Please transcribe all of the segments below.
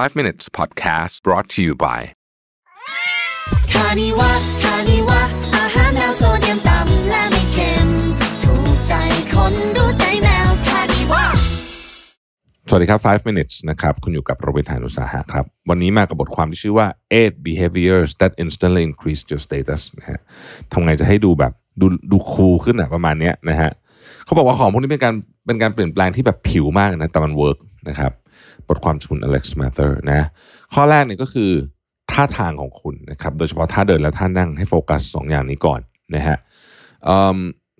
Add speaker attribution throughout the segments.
Speaker 1: 5 minutes podcast brought to you by
Speaker 2: คานิวะคานิวะอาหารแนวโซเดียมต่ำและไม่เค็ม ถูกใจคนรู้ใจแมวคานิวะ
Speaker 1: สวัสดีครับ 5 minutes นะครับ คุณอยู่กับโรเบิร์ตหานุสาหะครับ วันนี้มากับบทความที่ชื่อว่า8 behaviors that instantly increase your status นะฮะทำไงจะให้ดูแบบดูดูคูลขึ้นอะประมาณเนี้ยนะฮะเขาบอกว่าของพวกนี้เป็นการเป็นการเปลี่ยนแปลงที่แบบผิวมากนะแต่มัน work นะครับ บทความจากคุณ Alex Mather นะ ข้อแรกเนี่ยก็คือท่าทางของคุณนะครับ โดยเฉพาะท่าเดินและท่านั่งให้โฟกัสสองอย่างนี้ก่อนนะฮะ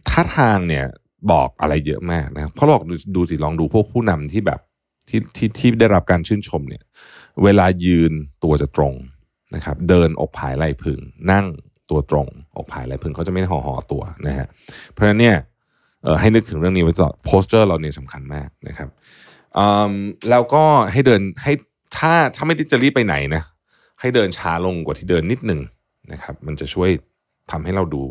Speaker 1: ท่าทางเนี่ยบอกอะไรเยอะมากนะครับเขาบอกดูดูสิลองดูพวกผู้นำที่แบบที่ที่ที่ได้รับการชื่นชมเนี่ย เวลายืนตัวจะตรงนะครับ เดินอกผายไหล่ผึ่ง นั่งตัวตรง อกผายไหล่ผึ่งเขาจะไม่ห่อห่อตัวนะฮะเพราะฉะนั้นเนี่ยให้นึกถึงเรื่องนี้ไว้ตลอด posture เราเนี่ยสำคัญมากนะครับ แล้วก็ให้เดินให้ถ้าถ้าไม่ได้จะรีบไปไหนนะให้เดินช้าลงกว่าที่เดินนิดหนึ่งนะครับ มันจะช่วยทำให้เราดู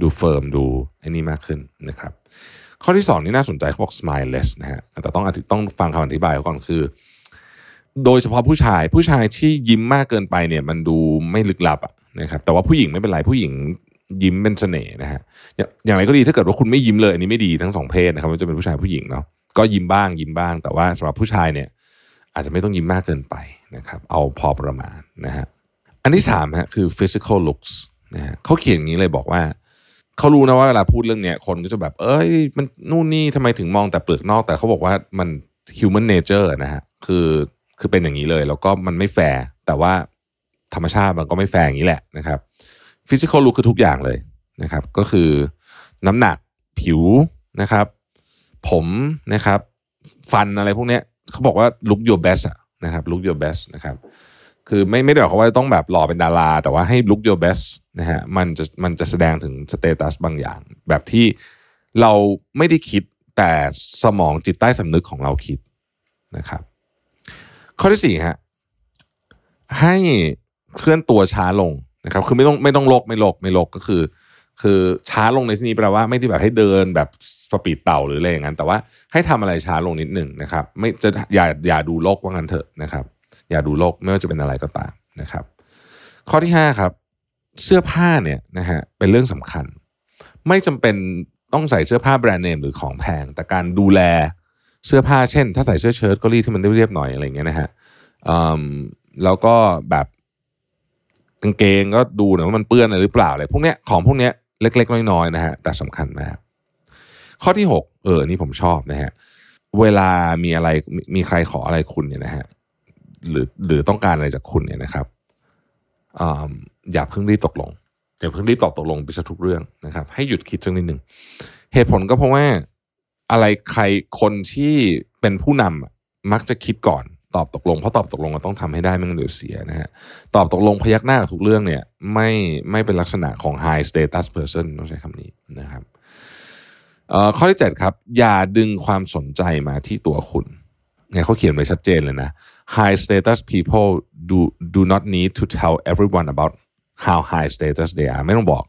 Speaker 1: ดู firm ดูไอ้นี่มากขึ้นนะครับ ข้อที่สองนี่น่าสนใจเขาบอก smile less นะฮะแต่ต้องอธิต้องฟังคำอธิบายก่อนคือ โดยเฉพาะผู้ชายผู้ชายที่ยิ้มมากเกินไปเนี่ย มันดูไม่ลึกลับอะนะครับ แต่ว่าผู้หญิงไม่เป็นไรผู้หญิงยิ้มเป็นเสน่ห์นะฮะอย่างไรก็ดีถ้าเกิดว่าคุณไม่ยิ้มเลยอันนี้ไม่ดีทั้งสองเพศนะครับไมันจะเป็นผู้ชายผู้หญิงเนาะ ก็ยิ้มบ้างยิ้มบ้าง แต่ว่าสำหรับผู้ชายเนี่ยอาจจะไม่ต้องยิ้มมากเกินไปนะครับ เอาพอประมาณนะฮะอันที่สามฮะคือ physical looks นะฮะเขาเขียนอย่างนี้เลยบอกว่าเขารู้นะว่าเวลาพูดเรื่องเนี้ยคนก็จะแบบ เอ้ย มันนู่นนี่ทำไมถึงมองแต่เปลือกนอก แต่เขาบอกว่ามัน human nature นะฮะคือคือเป็นอย่างนี้เลย แล้วก็มันไม่แฟร์แต่ว่าธรรมชาติมันก็ไม่แฟร์อย่างนี้แหละนะครับ physical look คือทุกอย่างเลยนะครับ ก็คือน้ำหนักผิวนะครับ ผมนะครับ ฟันอะไรพวกเนี้ยเขาบอกว่า look your best อะนะครับ look your best นะครับคือไม่ไม่ได้บอกว่าต้องแบบหล่อเป็นดารา แต่ว่าให้ look your best นะฮะมันจะมันจะแสดงถึง status บางอย่าง แบบที่เราไม่ได้คิดแต่สมองจิตใต้สำนึกของเราคิดนะครับ ข้อที่สี่ฮะให้เคลื่อนตัวช้าลงนะครับ คือไม่ต้องไม่ต้องโลกไม่โลกไม่โลกก็คือ คือช้าลงในที่นี้แปลว่าไม่ได้แบบให้เดินแบบสปีดเต่าหรืออะไรอย่างนั้น แต่ว่าให้ทำอะไรช้าลงนิดหนึ่งนะครับ ไม่จะอย่าอย่าดูโลกว่างั้นเถอะนะครับ อย่าดูโลกไม่ว่าจะเป็นอะไรก็ตามนะครับ ข้อที่ห้าครับ เสื้อผ้าเนี่ยนะฮะเป็นเรื่องสำคัญ ไม่จำเป็นต้องใส่เสื้อผ้าแบรนด์เนมหรือของแพง แต่การดูแลเสื้อผ้าเช่น ถ้าใส่เสื้อเชิ้ตก็รีดที่มันเรียบๆหน่อยอะไรอย่างเงี้ยนะฮะอืมแล้วก็แบบกางเกงก็ดูหน่อยว่ามันเปื้อนอะไรหรือเปล่าอะไรพวกเนี้ยของพวกเนี้ย เล็ก ๆ น้อยๆนะฮะแต่สำคัญมากข้อที่หกเออนี่ผมชอบนะฮะเวลามีอะไรมีใครขออะไรคุณเนี่ยนะฮะหรือหรือต้องการอะไรจากคุณเนี่ยนะครับอ่าอย่าเพิ่งรีบตกลงอย่าเพิ่งรีบตอบตกลงไปซะทุกเรื่องนะครับ ให้หยุดคิดสักนิดหนึ่งเหตุผลก็เพราะว่าอะไรใครคนที่เป็นผู้นำอะมักจะคิดก่อน ตอบตกลงเพราะตอบตกลงมันต้องทำให้ได้ไม่งั้นเดี๋ยวเสียนะฮะตอบตกลงพยักหน้ากับทุกเรื่องเนี่ยไม่ไม่เป็นลักษณะของ high status person ต้องใช้คำนี้นะครับข้อที่เจ็ดครับ อย่าดึงความสนใจมาที่ตัวคุณเนี่ยเขาเขียนไว้ชัดเจนเลยนะ high status people do do not need to tell everyone about how high status they are ไม่ต้องบอก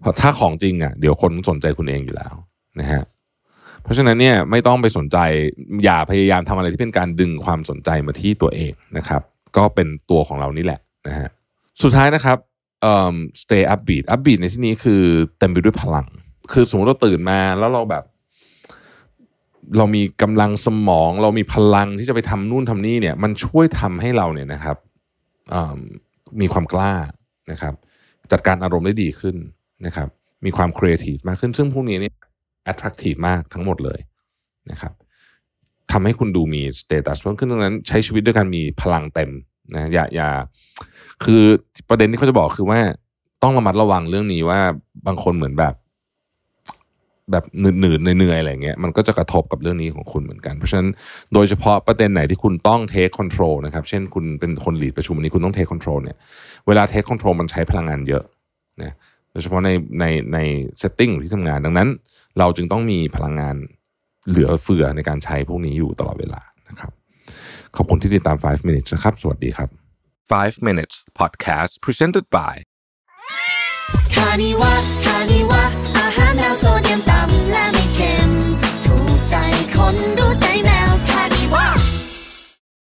Speaker 1: เพราะถ้าของจริงอะเดี๋ยวคนสนใจคุณเองอยู่แล้วนะฮะ เพราะฉะนั้นเนี่ยไม่ต้องไปสนใจอย่าพยายามทำอะไรที่เป็นการดึงความสนใจมาที่ตัวเองนะครับ ก็เป็นตัวของเรานี่แหละนะฮะสุดท้ายนะครับเอ่อ stay upbeat upbeat ในที่นี้คือเต็มไปด้วยพลัง คือสมมติเราตื่นมาแล้วเราแบบ เรามีกำลังสมอง เรามีพลังที่จะไปทำนู่นทำนี่เนี่ย มันช่วยทำให้เราเนี่ยนะครับมีความกล้านะครับ จัดการอารมณ์ได้ดีขึ้นนะครับ มีความครีเอทีฟมากขึ้นซึ่งพวกนี้เนี่ย attractive มากทั้งหมดเลยนะครับทำให้คุณดูมี status เพิ่มขึ้นดังนั้น ใช้ชีวิตด้วยการมีพลังเต็มนะอย่าอย่าคือประเด็นที่เขาจะบอกคือว่าต้องระมัดระวังเรื่องนี้ว่าบางคนเหมือนแบบ แบบหนืดหนืดๆเหนื่อยๆอะไรเงี้ยมันก็จะกระทบกับเรื่องนี้ของคุณเหมือนกัน เพราะฉะนั้นโดยเฉพาะประเด็นไหนที่คุณต้อง take control นะครับ เช่นคุณเป็นคน lead ประชุมวันนี้คุณต้อง take control เนี่ยเวลา take control มันใช้พลังงานเยอะนะ โดยเฉพาะในในใน setting ที่ทำงานดังนั้น เราจึงต้องมีพลังงานเหลือเฟือในการใช้พวกนี้อยู่ตลอดเวลานะครับ ขอบคุณที่ติดตาม 5 minutes นะครับ สวัสดีครับ
Speaker 3: 5 minutes podcast presented by
Speaker 2: คานิวะคานิวะ